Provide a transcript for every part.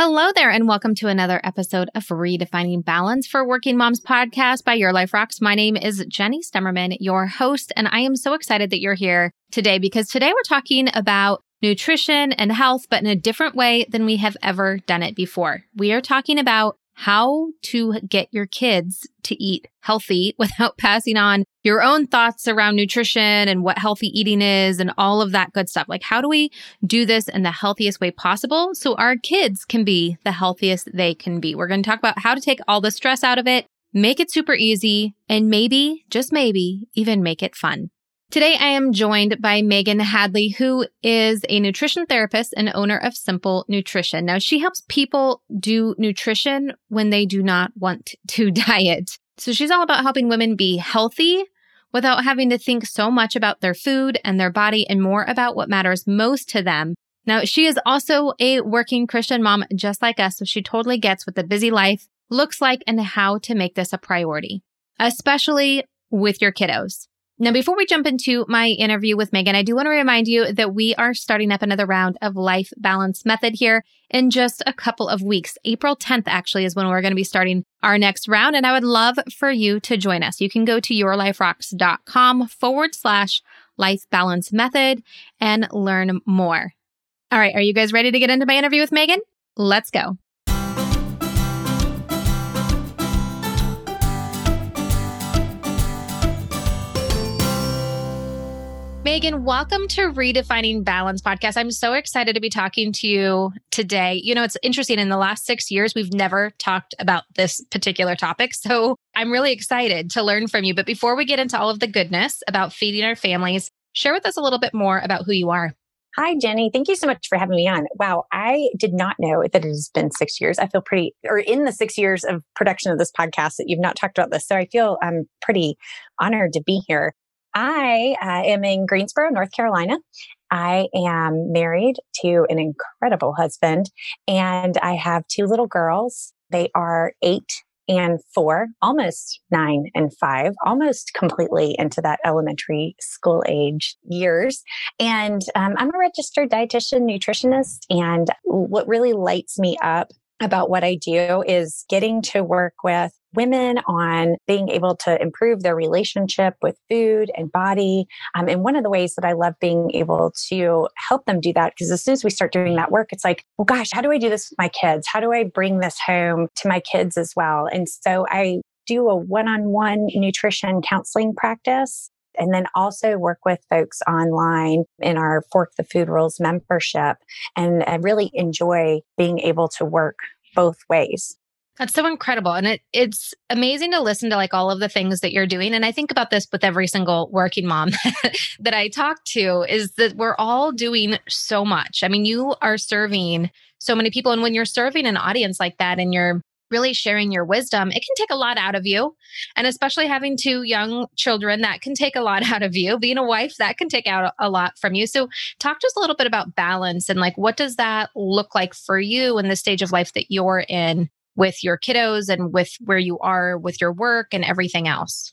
Hello there, and welcome to another episode of Redefining Balance for Working Moms podcast by Your Life Rocks. My name is Jenny Stemmerman, your host, and I am so excited that you're here today because today we're talking about nutrition and health, but in a different way than we have ever done it before. We are talking about how to get your kids to eat healthy without passing on your own thoughts around nutrition and what healthy eating is and all of that good stuff. Like, how do we do this in the healthiest way possible so our kids can be the healthiest they can be? We're going to talk about how to take all the stress out of it, make it super easy, and maybe, just maybe, even make it fun. Today, I am joined by Megan Hadley, who is a nutrition therapist and owner of Simple Nutrition. Now, she helps people do nutrition when they do not want to diet. So she's all about helping women be healthy without having to think so much about their food and their body and more about what matters most to them. Now, she is also a working Christian mom just like us, so she totally gets what the busy life looks like and how to make this a priority, especially with your kiddos. Now, before we jump into my interview with Megan, I do want to remind you that we are starting up another round of Life Balance Method here in just a couple of weeks. April 10th actually is when we're going to be starting our next round. And I would love for you to join us. You can go to yourliferocks.com forward slash life balance method and learn more. All right. Are you guys ready to get into my interview with Megan? Let's go. Megan, welcome to Redefining Balance podcast. I'm so excited to be talking to you today. You know, it's interesting. In the last six years, we've never talked about this particular topic. So I'm really excited to learn from you. But before we get into all of the goodness about feeding our families, share with us a little bit more about who you are. Hi, Jenny. Thank you so much for having me on. Wow, I did not know that it has been six years. I feel pretty, or in the six years of production of this podcast, that you've not talked about this. So I feel I'm pretty honored to be here. I uh, am in Greensboro, North Carolina. I am married to an incredible husband, and I have two little girls. They are eight and four, almost nine and five, almost completely into that elementary school age years. And um, I'm a registered dietitian nutritionist. And what really lights me up about what I do is getting to work with women on being able to improve their relationship with food and body. Um, and one of the ways that I love being able to help them do that, because as soon as we start doing that work, it's like, well, gosh, how do I do this with my kids? How do I bring this home to my kids as well? And so I do a one on one nutrition counseling practice and then also work with folks online in our Fork the Food Rules membership. And I really enjoy being able to work both ways. That's so incredible. And it, it's amazing to listen to like all of the things that you're doing. And I think about this with every single working mom that I talk to is that we're all doing so much. I mean, you are serving so many people. And when you're serving an audience like that and you're really sharing your wisdom, it can take a lot out of you. And especially having two young children, that can take a lot out of you. Being a wife, that can take out a lot from you. So, talk to us a little bit about balance and like what does that look like for you in the stage of life that you're in with your kiddos and with where you are with your work and everything else?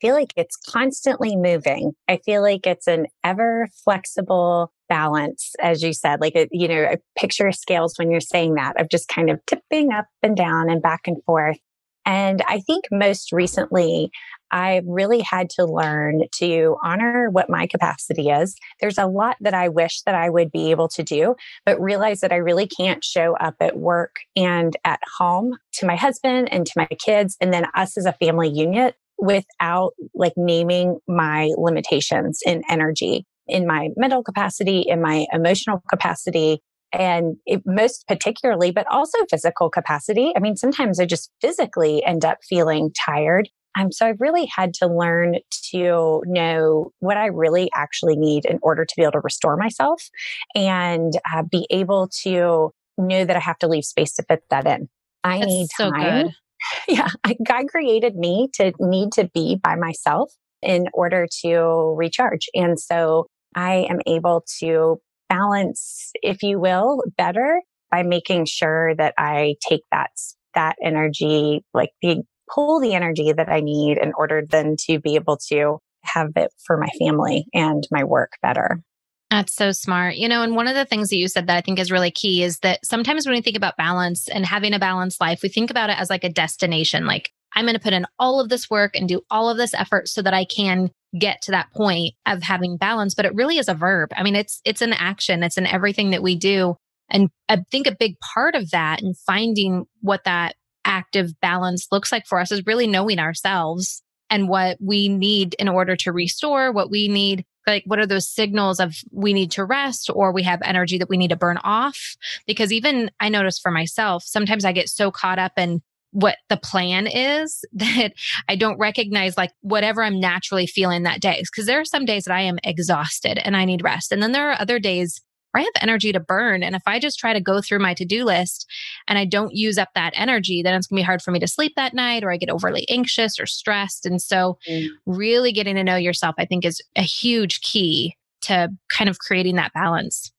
I feel like it's constantly moving. I feel like it's an ever flexible balance, as you said, like, you know, I picture scales when you're saying that of just kind of tipping up and down and back and forth. And I think most recently, I've really had to learn to honor what my capacity is. There's a lot that I wish that I would be able to do, but realize that I really can't show up at work and at home to my husband and to my kids and then us as a family unit without like naming my limitations in energy in my mental capacity, in my emotional capacity, and it, most particularly, but also physical capacity. I mean, sometimes I just physically end up feeling tired. Um, so I've really had to learn to know what I really actually need in order to be able to restore myself and uh, be able to know that I have to leave space to fit that in. I That's need so time. good. Yeah, I God created me to need to be by myself in order to recharge. And so I am able to balance, if you will, better by making sure that I take that, that energy, like the pull the energy that I need in order then to be able to have it for my family and my work better. That's so smart. You know, and one of the things that you said that I think is really key is that sometimes when we think about balance and having a balanced life, we think about it as like a destination. Like, I'm going to put in all of this work and do all of this effort so that I can get to that point of having balance, but it really is a verb. I mean, it's it's an action. It's in everything that we do. And I think a big part of that and finding what that active balance looks like for us is really knowing ourselves and what we need in order to restore, what we need like what are those signals of we need to rest or we have energy that we need to burn off because even i notice for myself sometimes i get so caught up in what the plan is that i don't recognize like whatever i'm naturally feeling that day because there are some days that i am exhausted and i need rest and then there are other days where I have energy to burn. And if I just try to go through my to do list and I don't use up that energy, then it's going to be hard for me to sleep that night or I get overly anxious or stressed. And so, mm. really getting to know yourself, I think, is a huge key to kind of creating that balance.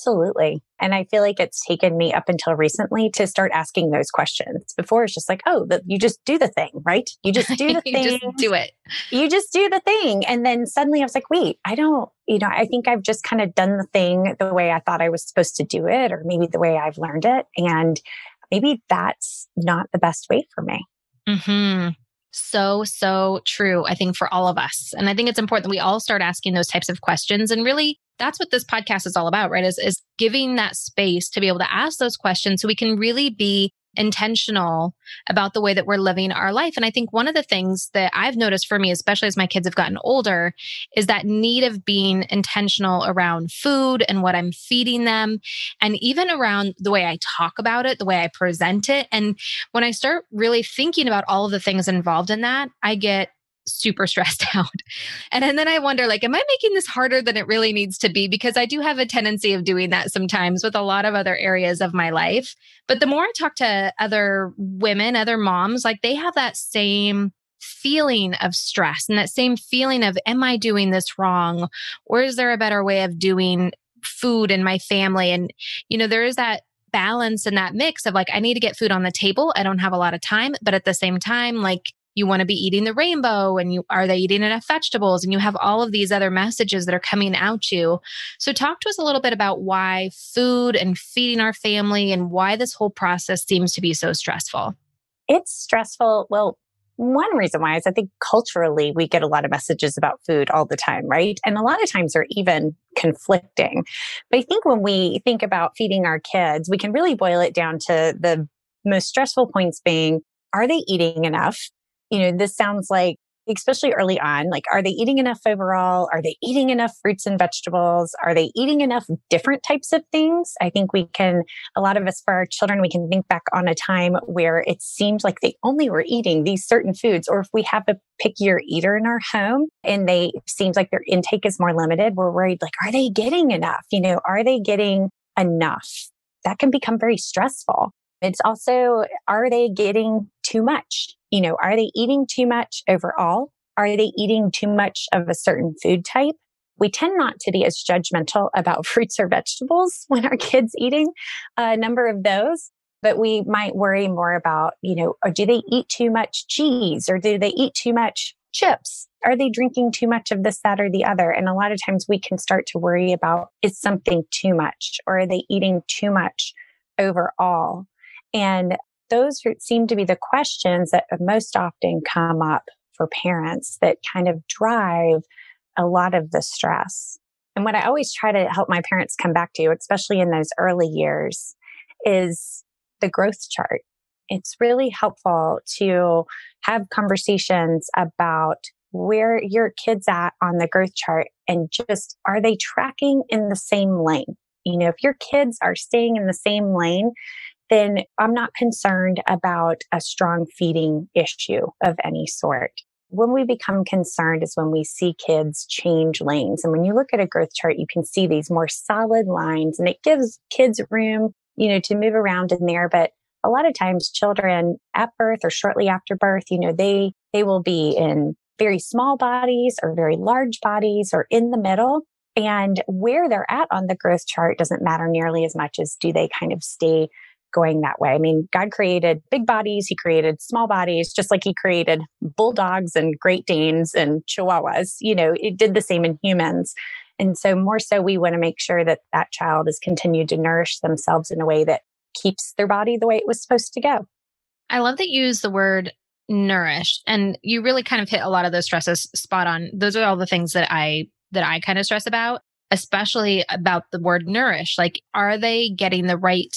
Absolutely. And I feel like it's taken me up until recently to start asking those questions. Before it's just like, oh, the, you just do the thing, right? You just do the thing. just do it. You just do the thing. And then suddenly I was like, wait, I don't, you know, I think I've just kind of done the thing the way I thought I was supposed to do it, or maybe the way I've learned it. And maybe that's not the best way for me. hmm so, so true, I think, for all of us. And I think it's important that we all start asking those types of questions and really that's what this podcast is all about, right? Is, is giving that space to be able to ask those questions so we can really be intentional about the way that we're living our life. And I think one of the things that I've noticed for me, especially as my kids have gotten older, is that need of being intentional around food and what I'm feeding them, and even around the way I talk about it, the way I present it. And when I start really thinking about all of the things involved in that, I get super stressed out. And, and then I wonder, like, am I making this harder than it really needs to be? Because I do have a tendency of doing that sometimes with a lot of other areas of my life. But the more I talk to other women, other moms, like they have that same feeling of stress and that same feeling of, am I doing this wrong? Or is there a better way of doing food in my family? And, you know, there is that balance and that mix of like, I need to get food on the table. I don't have a lot of time, but at the same time, like, you want to be eating the rainbow and you are they eating enough vegetables and you have all of these other messages that are coming out you so talk to us a little bit about why food and feeding our family and why this whole process seems to be so stressful it's stressful well one reason why is I think culturally we get a lot of messages about food all the time, right? And a lot of times they're even conflicting. But I think when we think about feeding our kids, we can really boil it down to the most stressful points being are they eating enough? You know, this sounds like, especially early on, like, are they eating enough overall? Are they eating enough fruits and vegetables? Are they eating enough different types of things? I think we can, a lot of us for our children, we can think back on a time where it seemed like they only were eating these certain foods. Or if we have a pickier eater in our home and they seems like their intake is more limited, we're worried, like, are they getting enough? You know, are they getting enough? That can become very stressful. It's also, are they getting too much? You know, are they eating too much overall? Are they eating too much of a certain food type? We tend not to be as judgmental about fruits or vegetables when our kids eating a number of those, but we might worry more about, you know, or do they eat too much cheese or do they eat too much chips? Are they drinking too much of this, that, or the other? And a lot of times we can start to worry about is something too much or are they eating too much overall? And those seem to be the questions that most often come up for parents that kind of drive a lot of the stress. And what I always try to help my parents come back to, especially in those early years, is the growth chart. It's really helpful to have conversations about where your kids at on the growth chart and just are they tracking in the same lane? You know, if your kids are staying in the same lane, then I'm not concerned about a strong feeding issue of any sort. When we become concerned is when we see kids change lanes. And when you look at a growth chart, you can see these more solid lines and it gives kids room, you know, to move around in there. But a lot of times children at birth or shortly after birth, you know, they, they will be in very small bodies or very large bodies or in the middle. And where they're at on the growth chart doesn't matter nearly as much as do they kind of stay going that way. I mean, God created big bodies, He created small bodies, just like He created bulldogs and Great Danes and Chihuahuas. You know, it did the same in humans. And so, more so, we want to make sure that that child is continued to nourish themselves in a way that keeps their body the way it was supposed to go. I love that you use the word nourish and you really kind of hit a lot of those stresses spot on. Those are all the things that I that I kind of stress about, especially about the word nourish. Like are they getting the right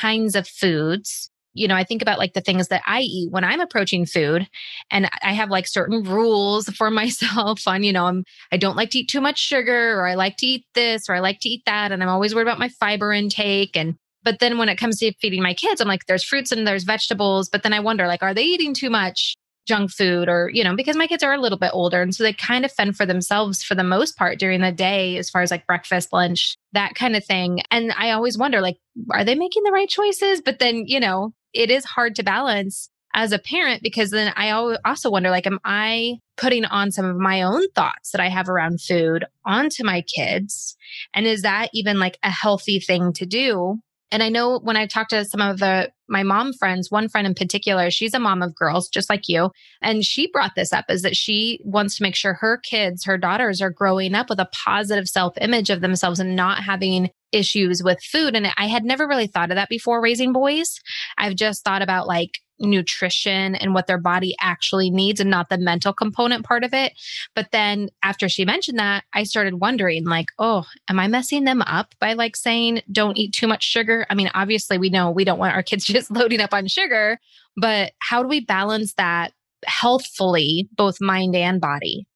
kinds of foods? You know, I think about like the things that I eat when I'm approaching food and I have like certain rules for myself on, you know, I'm I don't like to eat too much sugar or I like to eat this or I like to eat that and I'm always worried about my fiber intake and but then when it comes to feeding my kids, I'm like, there's fruits and there's vegetables. But then I wonder, like, are they eating too much junk food or, you know, because my kids are a little bit older. And so they kind of fend for themselves for the most part during the day, as far as like breakfast, lunch, that kind of thing. And I always wonder, like, are they making the right choices? But then, you know, it is hard to balance as a parent because then I also wonder like am I putting on some of my own thoughts that I have around food onto my kids and is that even like a healthy thing to do and I know when I talked to some of the my mom friends, one friend in particular, she's a mom of girls just like you, and she brought this up is that she wants to make sure her kids, her daughters are growing up with a positive self-image of themselves and not having issues with food. And I had never really thought of that before raising boys. I've just thought about like nutrition and what their body actually needs and not the mental component part of it. But then after she mentioned that, I started wondering like, oh, am I messing them up by like saying don't eat too much sugar? I mean, obviously we know we don't want our kids just loading up on sugar, but how do we balance that healthfully, both mind and body?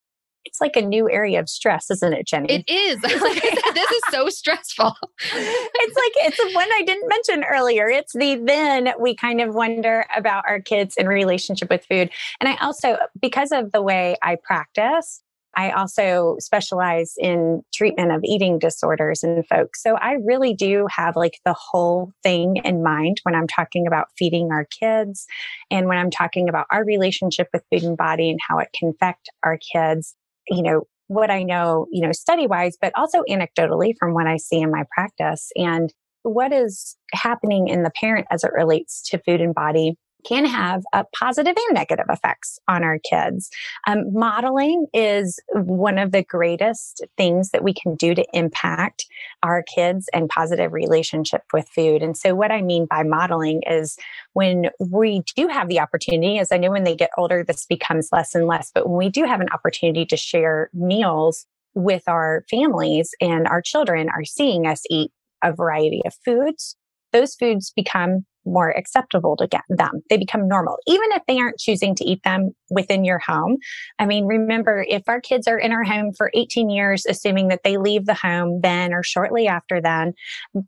It's like a new area of stress, isn't it, Jenny? It is. like said, this is so stressful. it's like it's the one I didn't mention earlier. It's the then we kind of wonder about our kids in relationship with food. And I also, because of the way I practice, I also specialize in treatment of eating disorders in folks. So I really do have like the whole thing in mind when I'm talking about feeding our kids and when I'm talking about our relationship with food and body and how it can affect our kids you know, what I know, you know, study wise, but also anecdotally from what I see in my practice. And what is happening in the parent as it relates to food and body can have a positive and negative effects on our kids. Um, modeling is one of the greatest things that we can do to impact our kids and positive relationship with food. And so, what I mean by modeling is when we do have the opportunity, as I know when they get older, this becomes less and less, but when we do have an opportunity to share meals with our families and our children are seeing us eat a variety of foods, those foods become more acceptable to get them. They become normal, even if they aren't choosing to eat them within your home. I mean, remember, if our kids are in our home for 18 years, assuming that they leave the home then or shortly after then,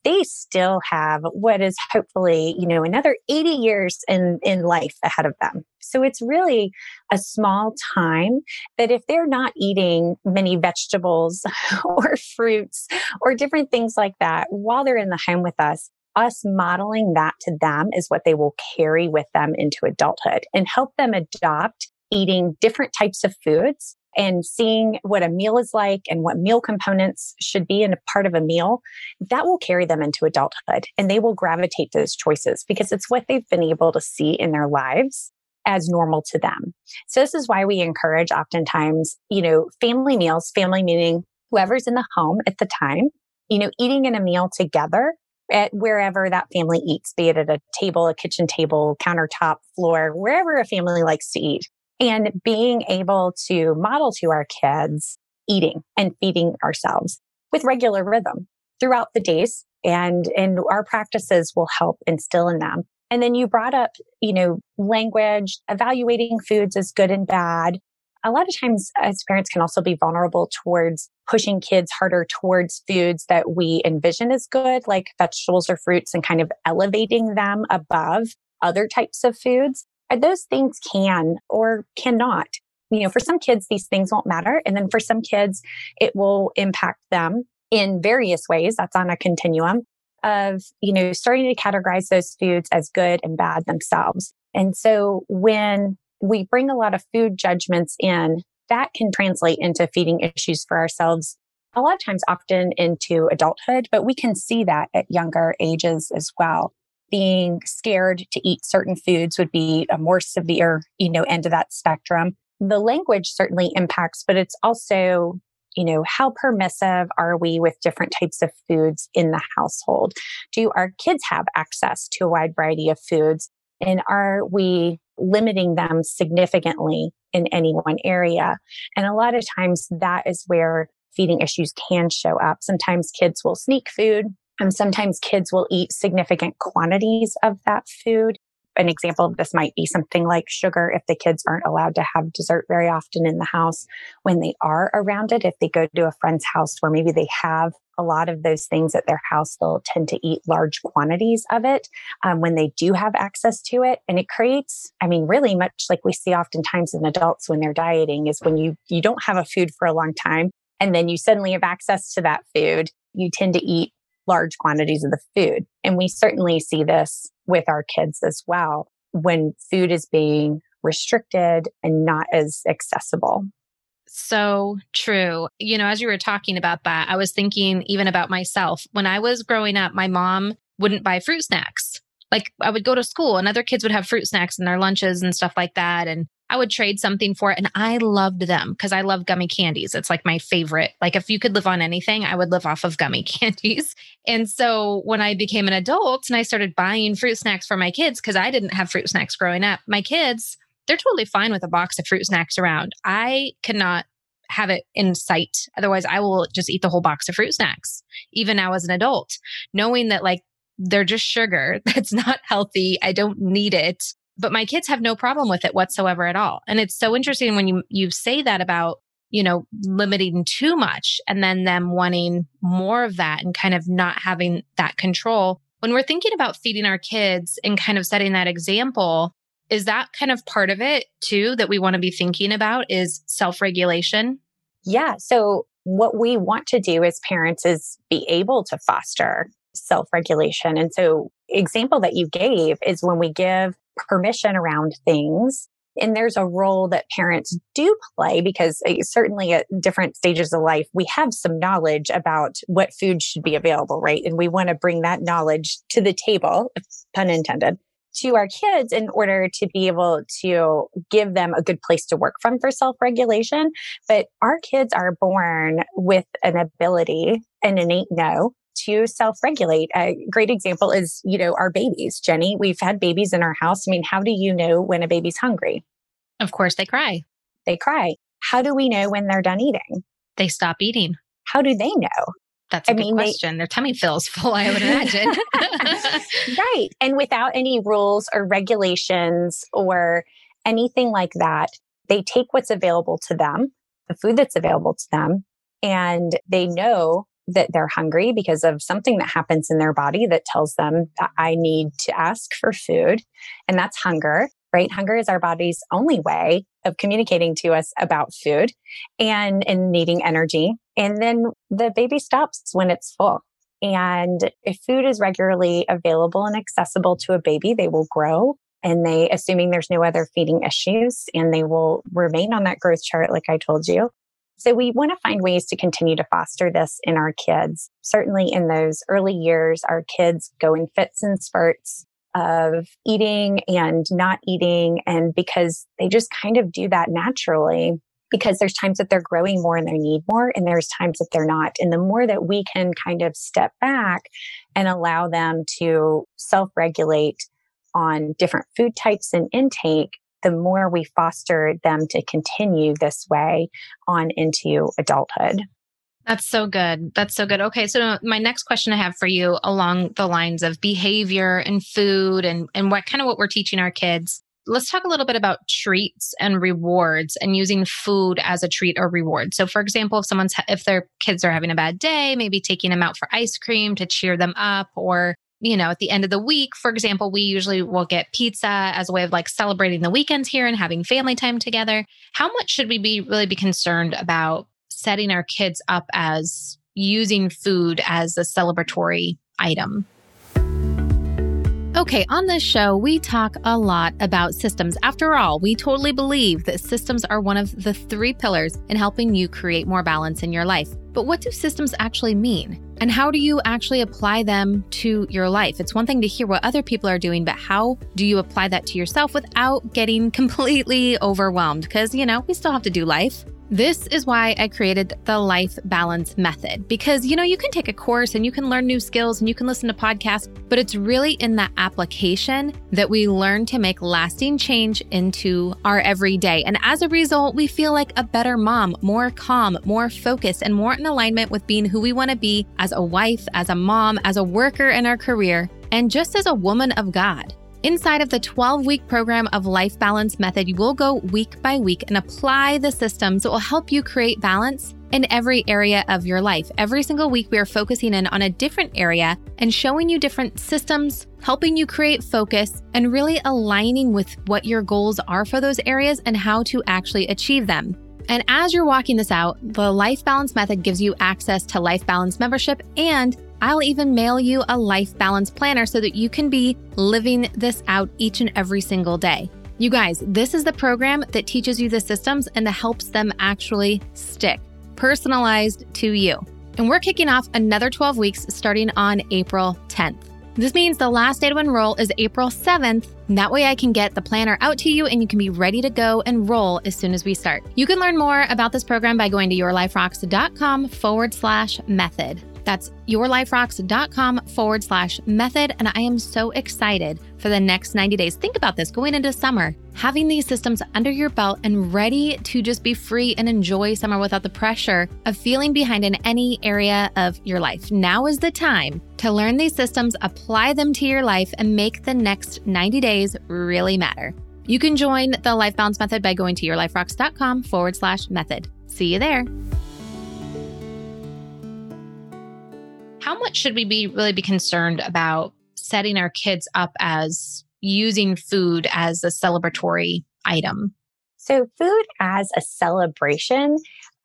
they still have what is hopefully, you know, another 80 years in, in life ahead of them. So it's really a small time that if they're not eating many vegetables or fruits or different things like that while they're in the home with us, us modeling that to them is what they will carry with them into adulthood and help them adopt eating different types of foods and seeing what a meal is like and what meal components should be in a part of a meal, that will carry them into adulthood and they will gravitate to those choices because it's what they've been able to see in their lives as normal to them. So this is why we encourage oftentimes, you know, family meals, family meaning whoever's in the home at the time, you know, eating in a meal together at wherever that family eats, be it at a table, a kitchen table, countertop, floor, wherever a family likes to eat. And being able to model to our kids eating and feeding ourselves with regular rhythm throughout the days. And, and our practices will help instill in them. And then you brought up, you know, language, evaluating foods as good and bad a lot of times as parents can also be vulnerable towards pushing kids harder towards foods that we envision as good, like vegetables or fruits, and kind of elevating them above other types of foods. And those things can or cannot. You know, for some kids, these things won't matter. And then for some kids, it will impact them in various ways. That's on a continuum of, you know, starting to categorize those foods as good and bad themselves. And so when we bring a lot of food judgments in that can translate into feeding issues for ourselves a lot of times often into adulthood but we can see that at younger ages as well being scared to eat certain foods would be a more severe you know end of that spectrum the language certainly impacts but it's also you know, how permissive are we with different types of foods in the household? Do our kids have access to a wide variety of foods? And are we limiting them significantly in any one area? And a lot of times that is where feeding issues can show up. Sometimes kids will sneak food. And sometimes kids will eat significant quantities of that food an example of this might be something like sugar if the kids aren't allowed to have dessert very often in the house when they are around it if they go to a friend's house where maybe they have a lot of those things at their house they'll tend to eat large quantities of it um, when they do have access to it. And it creates i mean really much like we see oftentimes in adults when they're dieting is when you you don't have a food for a long time and then you suddenly have access to that food you tend to eat large quantities of the food. And we certainly see this with our kids as well when food is being restricted and not as accessible. So true. You know, as you were talking about that, I was thinking even about myself. When I was growing up, my mom wouldn't buy fruit snacks. Like I would go to school and other kids would have fruit snacks in their lunches and stuff like that. And I would trade something for it. And I loved them because I love gummy candies. It's like my favorite. Like if you could live on anything, I would live off of gummy candies. And so when I became an adult and I started buying fruit snacks for my kids, because I didn't have fruit snacks growing up, my kids, they're totally fine with a box of fruit snacks around. I cannot have it in sight. Otherwise, I will just eat the whole box of fruit snacks, even now as an adult, knowing that like they're just sugar that's not healthy. I don't need it but my kids have no problem with it whatsoever at all. And it's so interesting when you you say that about, you know, limiting too much and then them wanting more of that and kind of not having that control. When we're thinking about feeding our kids and kind of setting that example, is that kind of part of it too that we want to be thinking about is self-regulation? Yeah, so what we want to do as parents is be able to foster self-regulation. And so example that you gave is when we give permission around things. And there's a role that parents do play because uh, certainly at different stages of life, we have some knowledge about what food should be available, right? And we want to bring that knowledge to the table, pun intended, to our kids in order to be able to give them a good place to work from for self regulation. But our kids are born with an ability, an innate know to self regulate. A great example is, you know, our babies. Jenny, we've had babies in our house. I mean, how do you know when a baby's hungry? Of course, they cry. They cry. How do we know when they're done eating? They stop eating. How do they know? That's a I good mean, question. They, Their tummy feels full, I would imagine. right. And without any rules or regulations or anything like that, they take what's available to them, the food that's available to them, and they know that they're hungry because of something that happens in their body that tells them I need to ask for food. And that's hunger, right? Hunger is our body's only way of communicating to us about food and, and needing energy. And then the baby stops when it's full. And if food is regularly available and accessible to a baby, they will grow and they, assuming there's no other feeding issues, and they will remain on that growth chart, like I told you. So we want to find ways to continue to foster this in our kids. Certainly in those early years, our kids go in fits and spurts of eating and not eating. And because they just kind of do that naturally, because there's times that they're growing more and they need more, and there's times that they're not. And the more that we can kind of step back and allow them to self regulate on different food types and intake, the more we foster them to continue this way on into adulthood. That's so good. That's so good. Okay, so my next question I have for you along the lines of behavior and food and and what kind of what we're teaching our kids. Let's talk a little bit about treats and rewards and using food as a treat or reward. So for example, if someone's if their kids are having a bad day, maybe taking them out for ice cream to cheer them up or you know, at the end of the week, for example, we usually will get pizza as a way of like celebrating the weekends here and having family time together. How much should we be really be concerned about setting our kids up as using food as a celebratory item? Okay, on this show, we talk a lot about systems. After all, we totally believe that systems are one of the three pillars in helping you create more balance in your life. But what do systems actually mean? And how do you actually apply them to your life? It's one thing to hear what other people are doing, but how do you apply that to yourself without getting completely overwhelmed? Because, you know, we still have to do life. This is why I created the Life Balance Method because, you know, you can take a course and you can learn new skills and you can listen to podcasts, but it's really in that application that we learn to make lasting change into our everyday. And as a result, we feel like a better mom, more calm, more focused, and more in alignment with being who we want to be as a wife, as a mom, as a worker in our career, and just as a woman of God. Inside of the 12 week program of Life Balance Method, you will go week by week and apply the systems that will help you create balance in every area of your life. Every single week, we are focusing in on a different area and showing you different systems, helping you create focus, and really aligning with what your goals are for those areas and how to actually achieve them. And as you're walking this out, the Life Balance Method gives you access to Life Balance membership and I'll even mail you a life balance planner so that you can be living this out each and every single day. You guys, this is the program that teaches you the systems and that helps them actually stick, personalized to you. And we're kicking off another 12 weeks starting on April 10th. This means the last day to enroll is April 7th. That way, I can get the planner out to you and you can be ready to go and roll as soon as we start. You can learn more about this program by going to yourliferocks.com forward slash method. That's yourliferocks.com forward slash method. And I am so excited for the next 90 days. Think about this going into summer, having these systems under your belt and ready to just be free and enjoy summer without the pressure of feeling behind in any area of your life. Now is the time to learn these systems, apply them to your life, and make the next 90 days really matter. You can join the Life Balance Method by going to yourliferocks.com forward slash method. See you there. How much should we be really be concerned about setting our kids up as using food as a celebratory item? So, food as a celebration,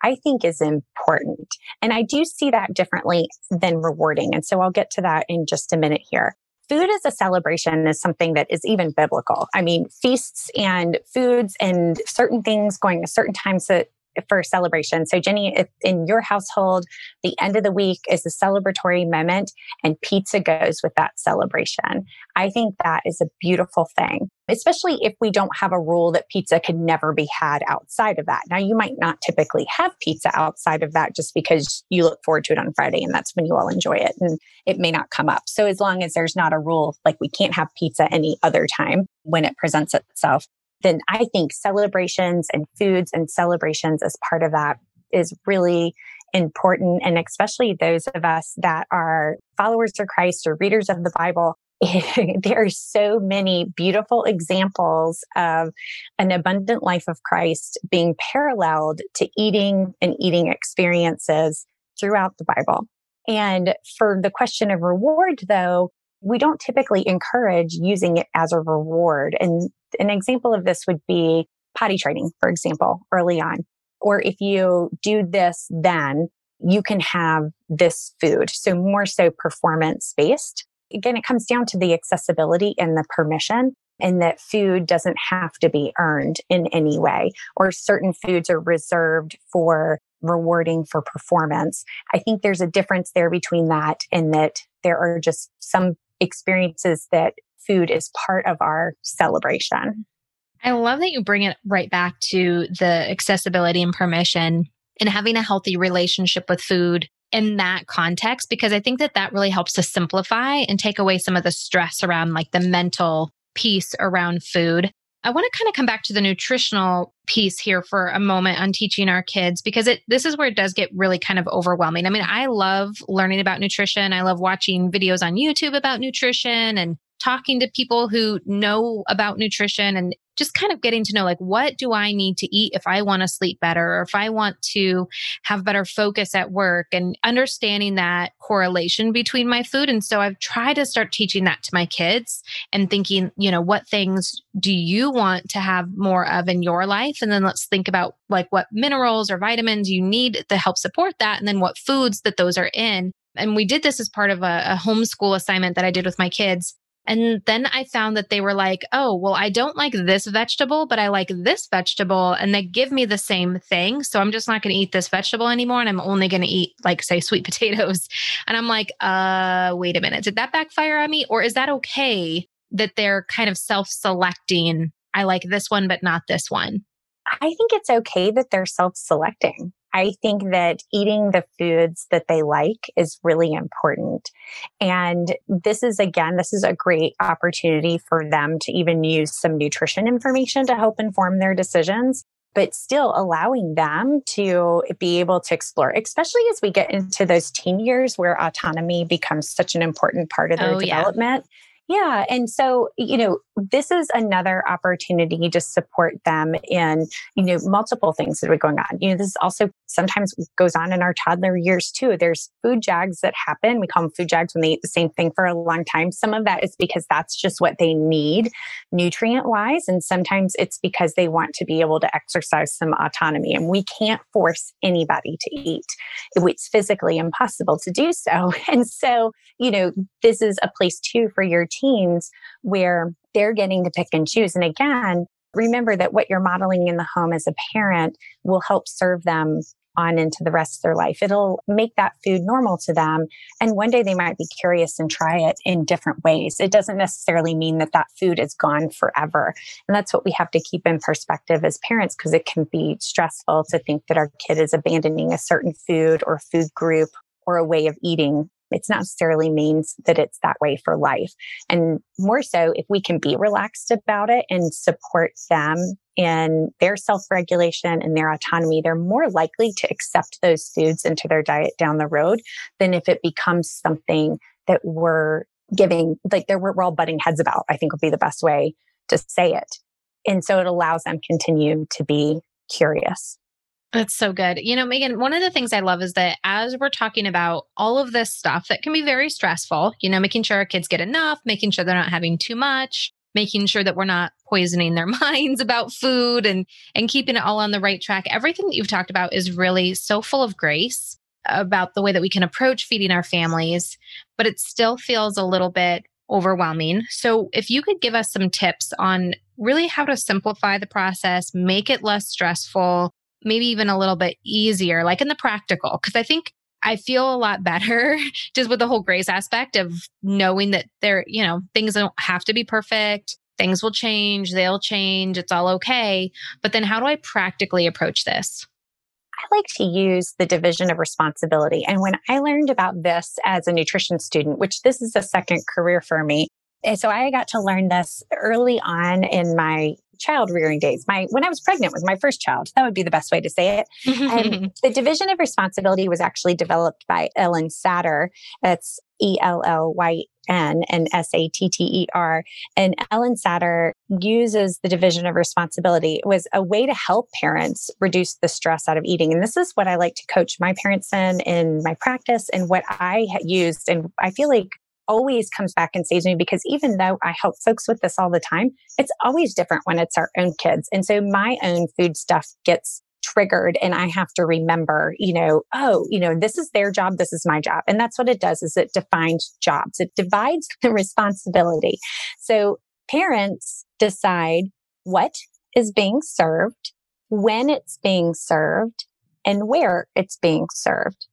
I think is important. And I do see that differently than rewarding. And so I'll get to that in just a minute here. Food as a celebration is something that is even biblical. I mean, feasts and foods and certain things going at certain times that for celebration. So, Jenny, if in your household, the end of the week is a celebratory moment and pizza goes with that celebration, I think that is a beautiful thing, especially if we don't have a rule that pizza can never be had outside of that. Now, you might not typically have pizza outside of that just because you look forward to it on Friday and that's when you all enjoy it and it may not come up. So, as long as there's not a rule like we can't have pizza any other time when it presents itself, then I think celebrations and foods and celebrations as part of that is really important. And especially those of us that are followers of Christ or readers of the Bible, there are so many beautiful examples of an abundant life of Christ being paralleled to eating and eating experiences throughout the Bible. And for the question of reward, though, we don't typically encourage using it as a reward. And an example of this would be potty training, for example, early on. Or if you do this, then you can have this food. So more so performance based. Again, it comes down to the accessibility and the permission and that food doesn't have to be earned in any way or certain foods are reserved for rewarding for performance. I think there's a difference there between that and that there are just some experiences that food is part of our celebration. I love that you bring it right back to the accessibility and permission and having a healthy relationship with food in that context, because I think that that really helps to simplify and take away some of the stress around like the mental piece around food. I want to kind of come back to the nutritional piece here for a moment on teaching our kids because it this is where it does get really kind of overwhelming. I mean, I love learning about nutrition. I love watching videos on YouTube about nutrition and talking to people who know about nutrition and just kind of getting to know like what do I need to eat if I want to sleep better or if I want to have better focus at work and understanding that correlation between my food. And so I've tried to start teaching that to my kids and thinking you know what things do you want to have more of in your life? And then let's think about like what minerals or vitamins you need to help support that and then what foods that those are in. And we did this as part of a, a homeschool assignment that I did with my kids and then I found that they were like, oh, well, I don't like this vegetable, but I like this vegetable. And they give me the same thing. So I'm just not going to eat this vegetable anymore. And I'm only going to eat, like, say, sweet potatoes. And I'm like, uh, wait a minute. Did that backfire on me? Or is that okay that they're kind of self selecting? I like this one, but not this one. I think it's okay that they're self selecting. I think that eating the foods that they like is really important. And this is, again, this is a great opportunity for them to even use some nutrition information to help inform their decisions but still allowing them to be able to explore, especially as we get into those teen years where autonomy becomes such an important part of their oh, development. Yeah. Yeah. And so, you know, this is another opportunity to support them in, you know, multiple things that are going on. You know, this also sometimes goes on in our toddler years too. There's food jags that happen. We call them food jags when they eat the same thing for a long time. Some of that is because that's just what they need nutrient wise. And sometimes it's because they want to be able to exercise some autonomy. And we can't force anybody to eat. It's physically impossible to do so. And so, you know, this is a place too for your teens where they're getting to pick and choose. And again, remember that what you're modeling in the home as a parent will help serve them on into the rest of their life. It'll make that food normal to them. And one day they might be curious and try it in different ways. It doesn't necessarily mean that that food is gone forever. And that's what we have to keep in perspective as parents because it can be stressful to think that our kid is abandoning a certain food or food group or a way of eating it's not necessarily means that it's that way for life. And more so, if we can be relaxed about it and support them in their self regulation and their autonomy, they're more likely to accept those foods into their diet down the road than if it becomes something that we're giving, like we're, we're all butting heads about, I think would be the best way to say it. And so it allows them continue to be curious. That's so good. You know, Megan, one of the things I love is that as we're talking about all of this stuff that can be very stressful, you know, making sure our kids get enough, making sure they're not having too much, making sure that we're not poisoning their minds about food and and keeping it all on the right track. Everything that you've talked about is really so full of grace about the way that we can approach feeding our families, but it still feels a little bit overwhelming. So if you could give us some tips on really how to simplify the process, make it less stressful, maybe even a little bit easier, like in the practical. Cause I think I feel a lot better just with the whole grace aspect of knowing that there, you know, things don't have to be perfect. Things will change, they'll change, it's all okay. But then how do I practically approach this? I like to use the division of responsibility. And when I learned about this as a nutrition student, which this is a second career for me, so I got to learn this early on in my child rearing days. My when I was pregnant with my first child, that would be the best way to say it. and the division of responsibility was actually developed by Ellyn Satter. That's E L L Y N and S A T T E R. And Ellyn Satter uses the division of responsibility it was a way to help parents reduce the stress out of eating. And this is what I like to coach my parents in in my practice and what I used. And I feel like always comes back and saves me because even though I help folks with this all the time, it's always different when it's our own kids. And so my own food stuff gets triggered and I have to remember, you know, oh, you know, this is their job, this is my job. And that's what it does is it defines jobs. It divides the responsibility. So parents decide what is being served, when it's being served, and where it's being served.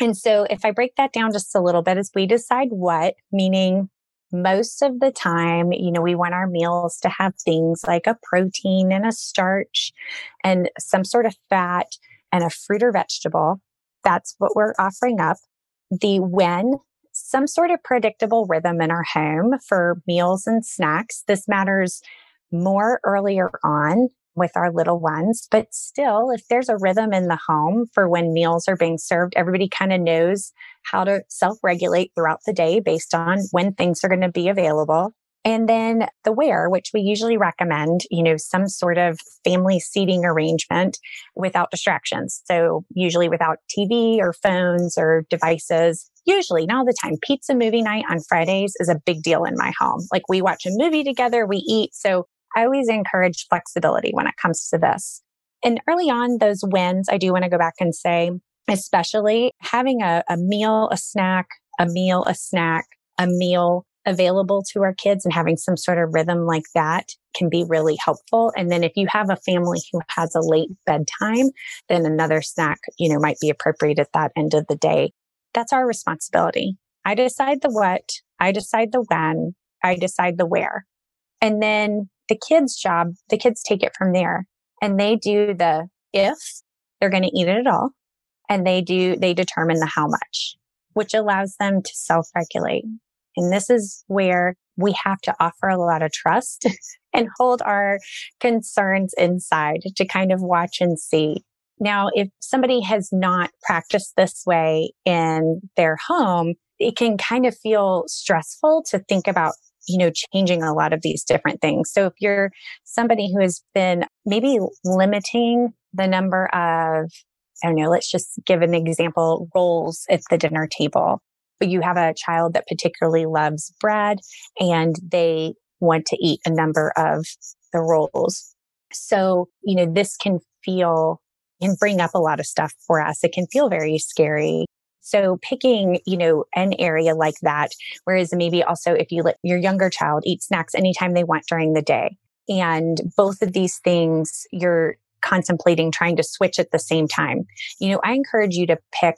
And so if I break that down just a little bit as we decide what, meaning most of the time, you know, we want our meals to have things like a protein and a starch and some sort of fat and a fruit or vegetable. That's what we're offering up. The when, some sort of predictable rhythm in our home for meals and snacks. This matters more earlier on with our little ones. But still, if there's a rhythm in the home for when meals are being served, everybody kind of knows how to self regulate throughout the day based on when things are going to be available. And then the where, which we usually recommend, you know, some sort of family seating arrangement without distractions. So usually without TV or phones or devices. Usually, not all the time. Pizza movie night on Fridays is a big deal in my home. Like we watch a movie together, we eat. So I always encourage flexibility when it comes to this. And early on, those wins, I do want to go back and say, especially having a, a meal, a snack, a meal, a snack, a meal available to our kids and having some sort of rhythm like that can be really helpful. And then if you have a family who has a late bedtime, then another snack, you know, might be appropriate at that end of the day. That's our responsibility. I decide the what, I decide the when, I decide the where. And then the kids' job, the kids take it from there. and they do the if they're going to eat it at all. And they do, they determine the how much, which allows them to self regulate. And this is where we have to offer a lot of trust and hold our concerns inside to kind of watch and see. Now, if somebody has not practiced this way in their home, it can kind of feel stressful to think about you know, changing a lot of these different things. So if you're somebody who has been maybe limiting the number of, I don't know, let's just give an example, rolls at the dinner table, but you have a child that particularly loves bread and they want to eat a number of the rolls. So, you know, this can feel and bring up a lot of stuff for us. It can feel very scary. So picking, you know, an area like that, whereas maybe also if you let your younger child eat snacks anytime they want during the day. And both of these things you're contemplating trying to switch at the same time. You know, I encourage you to pick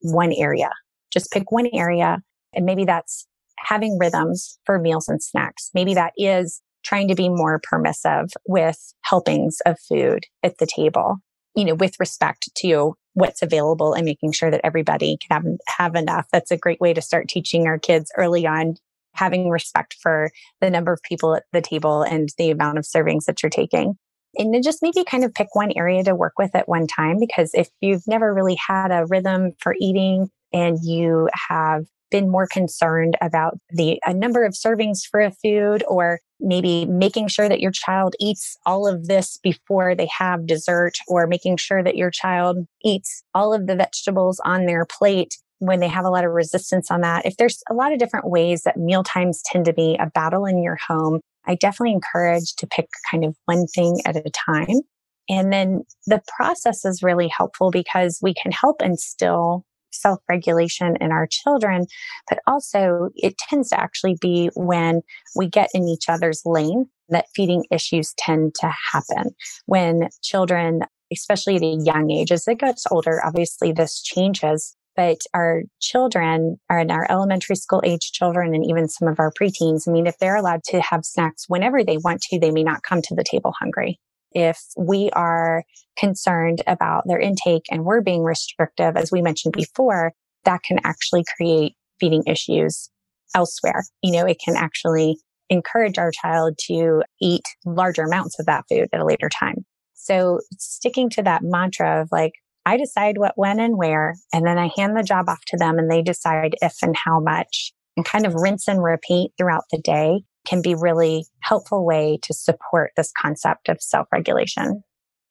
one area. Just pick one area. And maybe that's having rhythms for meals and snacks. Maybe that is trying to be more permissive with helpings of food at the table, you know, with respect to what's available and making sure that everybody can have, have enough. That's a great way to start teaching our kids early on, having respect for the number of people at the table and the amount of servings that you're taking. And then just maybe kind of pick one area to work with at one time, because if you've never really had a rhythm for eating and you have been more concerned about the a number of servings for a food or maybe making sure that your child eats all of this before they have dessert or making sure that your child eats all of the vegetables on their plate when they have a lot of resistance on that. If there's a lot of different ways that meal times tend to be a battle in your home, I definitely encourage to pick kind of one thing at a time. And then the process is really helpful because we can help instill self regulation in our children, but also it tends to actually be when we get in each other's lane that feeding issues tend to happen. When children, especially at a young age, as it gets older, obviously this changes. But our children are in our elementary school age children and even some of our preteens. I mean, if they're allowed to have snacks whenever they want to, they may not come to the table hungry if we are concerned about their intake and we're being restrictive, as we mentioned mm-hmm. before, that can actually create feeding issues elsewhere. You know, it can actually encourage our child to eat larger amounts of that food at a later time. So sticking to that mantra of like, I decide what, when, and where, and then I hand the job off to them and they decide if and how much and kind of rinse and repeat throughout the day can be really helpful way to support this concept of self-regulation.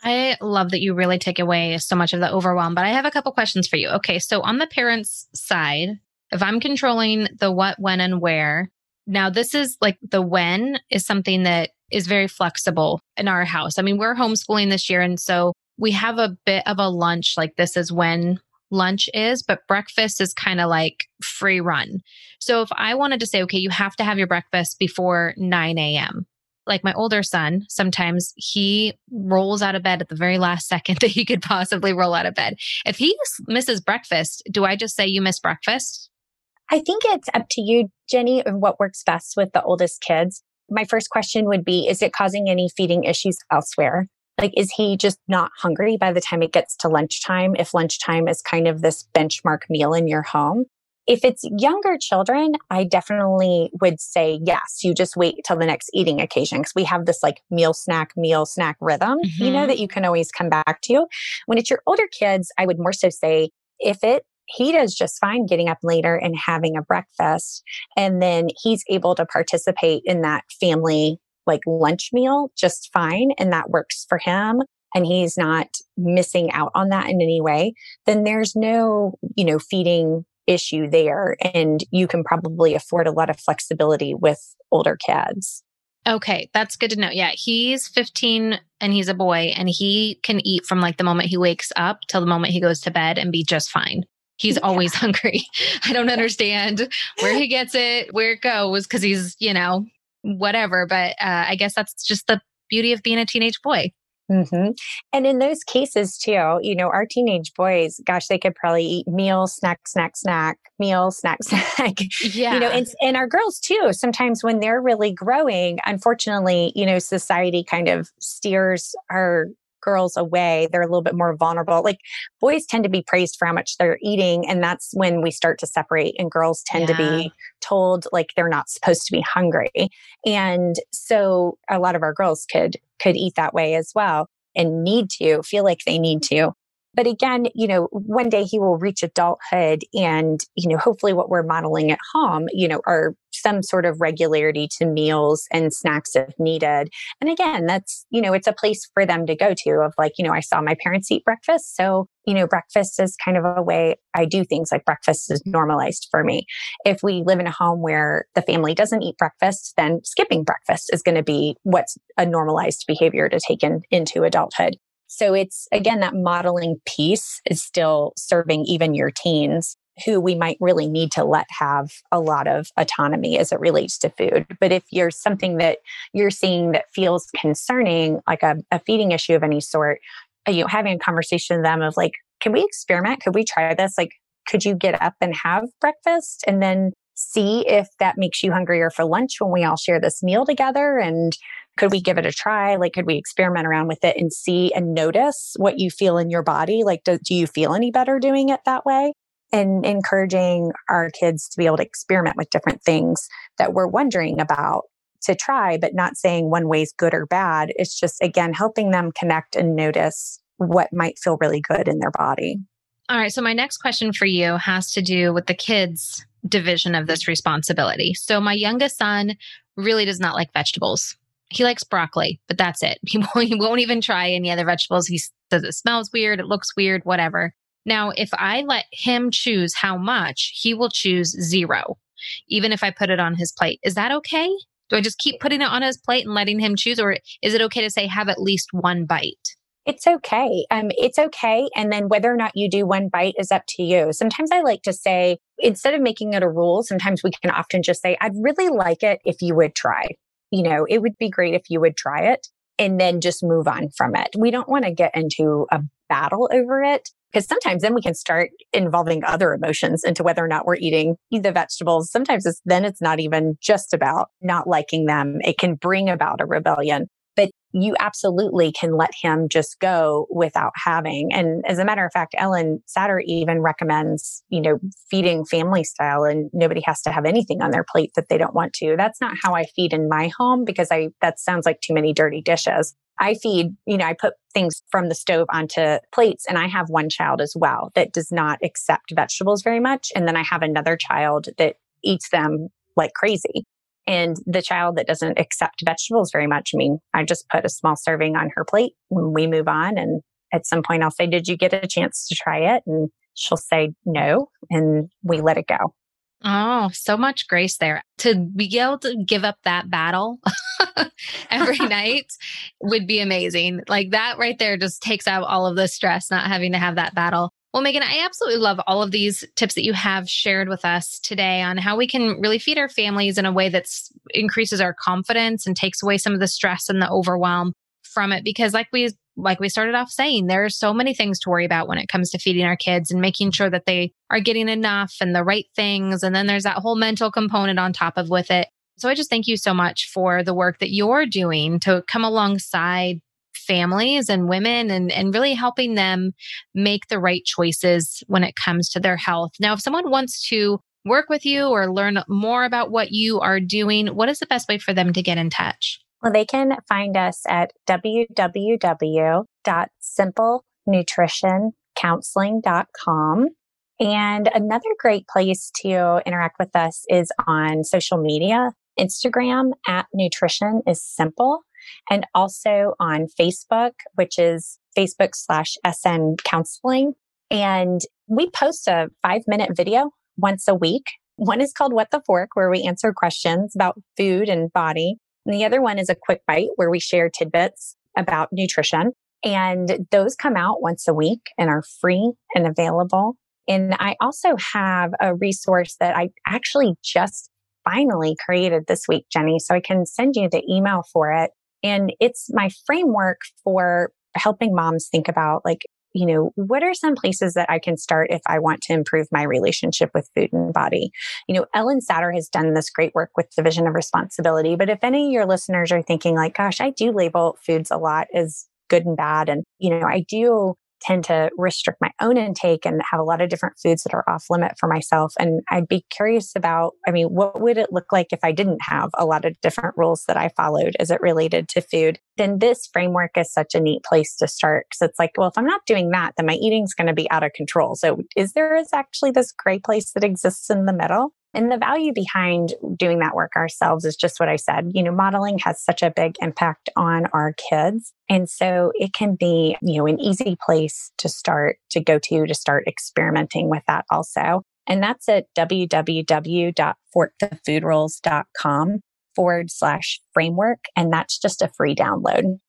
I love that you really take away so much of the overwhelm, but I have a couple questions for you. Okay, so on the parents' side, if I'm controlling the what, when, and where, now this is like the when is something that is very flexible in our house. I mean, we're homeschooling this year, and so we have a bit of a lunch like this is when lunch is, but breakfast is kind of like free run. So if I wanted to say, okay, you have to have your breakfast before 9 a.m., like my older son, sometimes he rolls out of bed at the very last second that he could possibly roll out of bed. If he misses breakfast, do I just say you miss breakfast? I think it's up to you, Jenny, and what works best with the oldest kids. My first question would be Is it causing any feeding issues elsewhere? Like, is he just not hungry by the time it gets to lunchtime? If lunchtime is kind of this benchmark meal in your home. If it's younger children, I definitely would say yes, you just wait till the next eating occasion because we have this like meal snack, meal snack rhythm, mm-hmm. you know, mm-hmm. that you can always come back to. When it's your older kids, I would more so say if it he does just fine getting up later and having a breakfast. And then he's able to participate in that family like lunch meal just fine and that works for him and he's not missing out on that in any way, then there's no, you know, feeding issue there. And you can probably afford a lot of flexibility with older kids. Okay, that's good to know. Yeah, he's 15 and he's a boy and he can eat from like the moment he wakes up till the moment he goes to bed and be just fine. He's yeah. always hungry. I don't understand where he gets it, where it goes, because he's, you know, whatever. But uh, I guess that's just the beauty of being a teenage boy. Mm-hmm. And in those cases, too, you know, our teenage boys, gosh, they could probably eat meal, snack, snack, snack, meal, snack, snack. Yeah. You know, and, and our girls, too, sometimes when they're really growing, unfortunately, you know, society kind of steers our girls away, they're a little bit more vulnerable. Like boys tend to be praised for how much they're eating. And that's when we start to separate, and girls tend yeah. to be told like they're not supposed to be hungry. And so a lot of our girls could could eat that way as well and need to feel like they need to. But again, you know, one day he will reach adulthood and, you know, hopefully what we're modeling at home, you know, are some sort of regularity to meals and snacks if needed. And again, that's, you know, it's a place for them to go to of like, you know, I saw my parents eat breakfast. So, you know, breakfast is kind of a way I do things like breakfast is normalized for me. If we live in a home where the family doesn't eat breakfast, then skipping breakfast is going to be what's a normalized behavior to take in, into adulthood. So it's again, that modeling piece is still serving even your teens who we might really need to let have a lot of autonomy as it relates to food. But if you're something that you're seeing that feels concerning, like a, a feeding issue of any sort, uh, you know, having a conversation with them of like, can we experiment? Could we try this? Like, could you get up and have breakfast and then see if that makes you hungrier for lunch when we all share this meal together? And could we give it a try? Like, could we experiment around with it and see and notice what you feel in your body? Like, do, do you feel any better doing it that way? And encouraging our kids to be able to experiment with different things that we're wondering about to try, but not saying one way's good or bad. It's just, again, helping them connect and notice what might feel really good in their body. All right. So, my next question for you has to do with the kids' division of this responsibility. So, my youngest son really does not like vegetables he likes broccoli, but that's it. He won't, he won't even try any other vegetables. He says it smells weird, it looks weird, whatever. Now, if I let him choose how much, he will choose zero, even if I put it on his plate. Is that okay? Do I just keep putting it on his plate and letting him choose, or is it okay to say have at least one bite? It's okay. Um, it's okay. And then whether or not you do one bite is up to you. Sometimes I like to say, instead of making it a rule, sometimes we can often just say, I'd really like it if you would try you know, it would be great if you would try it and then just move on from it. We don't want to get into a battle over it because sometimes then we can start involving other emotions into whether or not we're eating the vegetables. Sometimes it's, then it's not even just about not liking them. It can bring about a rebellion you absolutely can let him just go without having. And as a matter of fact, Ellyn Satter even recommends, you know, feeding family style and nobody has to have anything on their plate that they don't want to. That's not how I feed in my home because I, that sounds like too many dirty dishes. I feed, you know, I put things from the stove onto plates and I have one child as well that does not accept vegetables very much. And then I have another child that eats them like crazy. And the child that doesn't accept vegetables very much, I mean, I just put a small serving on her plate and we move on. And at some point, I'll say, Did you get a chance to try it? And she'll say no. And we let it go. Oh, so much grace there. To be able to give up that battle every night would be amazing. Like that right there just takes out all of the stress, not having to have that battle. Well, Megan, I absolutely love all of these tips that you have shared with us today on how we can really feed our families in a way that increases our confidence and takes away some of the stress and the overwhelm from it. Because, like we like we started off saying, there are so many things to worry about when it comes to feeding our kids and making sure that they are getting enough and the right things. And then there's that whole mental component on top of with it. So I just thank you so much for the work that you're doing to come alongside families and women and, and really helping them make the right choices when it comes to their health. Now, if someone wants to work with you or learn more about what you are doing, what is the best way for them to get in touch? Well, they can find us at www.simplenutritioncounseling.com. And another great place to interact with us is on social media. Instagram at nutrition is simple and also on Facebook, which is Facebook slash SN counseling. And we post a five minute video once a week. One is called What the Fork, where we answer questions about food and body. And the other one is a quick bite where we share tidbits about nutrition. And those come out once a week and are free and available. And I also have a resource that I actually just finally created this week, Jenny. So I can send you the email for it. And it's my framework for helping moms think about like, you know, what are some places that I can start if I want to improve my relationship with food and body? You know, Ellyn Satter has done this great work with division of responsibility. But if any of your listeners are thinking like, gosh, I do label foods a lot as good and bad. And, you know, I do tend to restrict my own intake and have a lot of different foods that are off limit for myself. And I'd be curious about, I mean, what would it look like if I didn't have a lot of different rules that I followed as it related to food? Then this framework is such a neat place to start because it's like, well, if I'm not doing that, then my eating's going to be out of control. So is there is actually this gray place that exists in the middle? And the value behind doing that work ourselves is just what I said. You know, modeling has such a big impact on our kids. And so it can be, you know, an easy place to start to go to to start experimenting with that also. And that's at www.forkthefoodrules.com forward slash framework. And that's just a free download.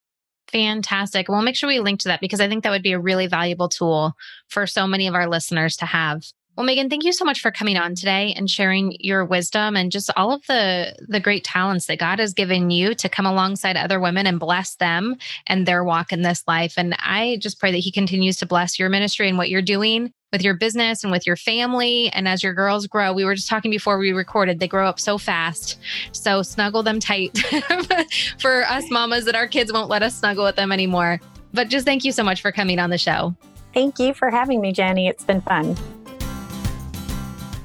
Fantastic. We'll make sure we link to that because I think that would be a really valuable tool for so many of our listeners to have. Well, Megan, thank you so much for coming on today and sharing your wisdom and just all of the the great talents that God has given you to come alongside other women and bless them and their walk in this life. And I just pray that he continues to bless your ministry and what you're doing with your business and with your family. And as your girls grow, we were just talking before we recorded, they grow up so fast. So snuggle them tight for us mamas that our kids won't let us snuggle with them anymore. But just thank you so much for coming on the show. Thank you for having me, Jenny. It's been fun.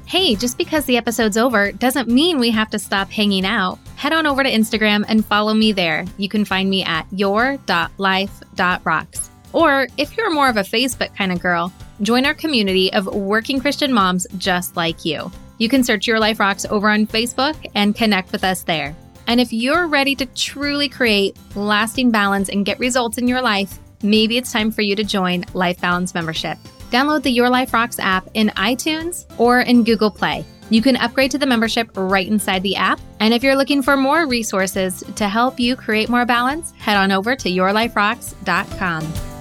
Hey, just because the episode's over doesn't mean we have to stop hanging out. Head on over to Instagram and follow me there. You can find me at your.life.rocks. Or if you're more of a Facebook kind of girl, join our community of working Christian moms just like you. You can search Your Life Rocks over on Facebook and connect with us there. And if you're ready to truly create lasting balance and get results in your life, maybe it's time for you to join Life Balance Membership. Download the Your Life Rocks app in iTunes or in Google Play. You can upgrade to the membership right inside the app. And if you're looking for more resources to help you create more balance, head on over to yourliferocks.com.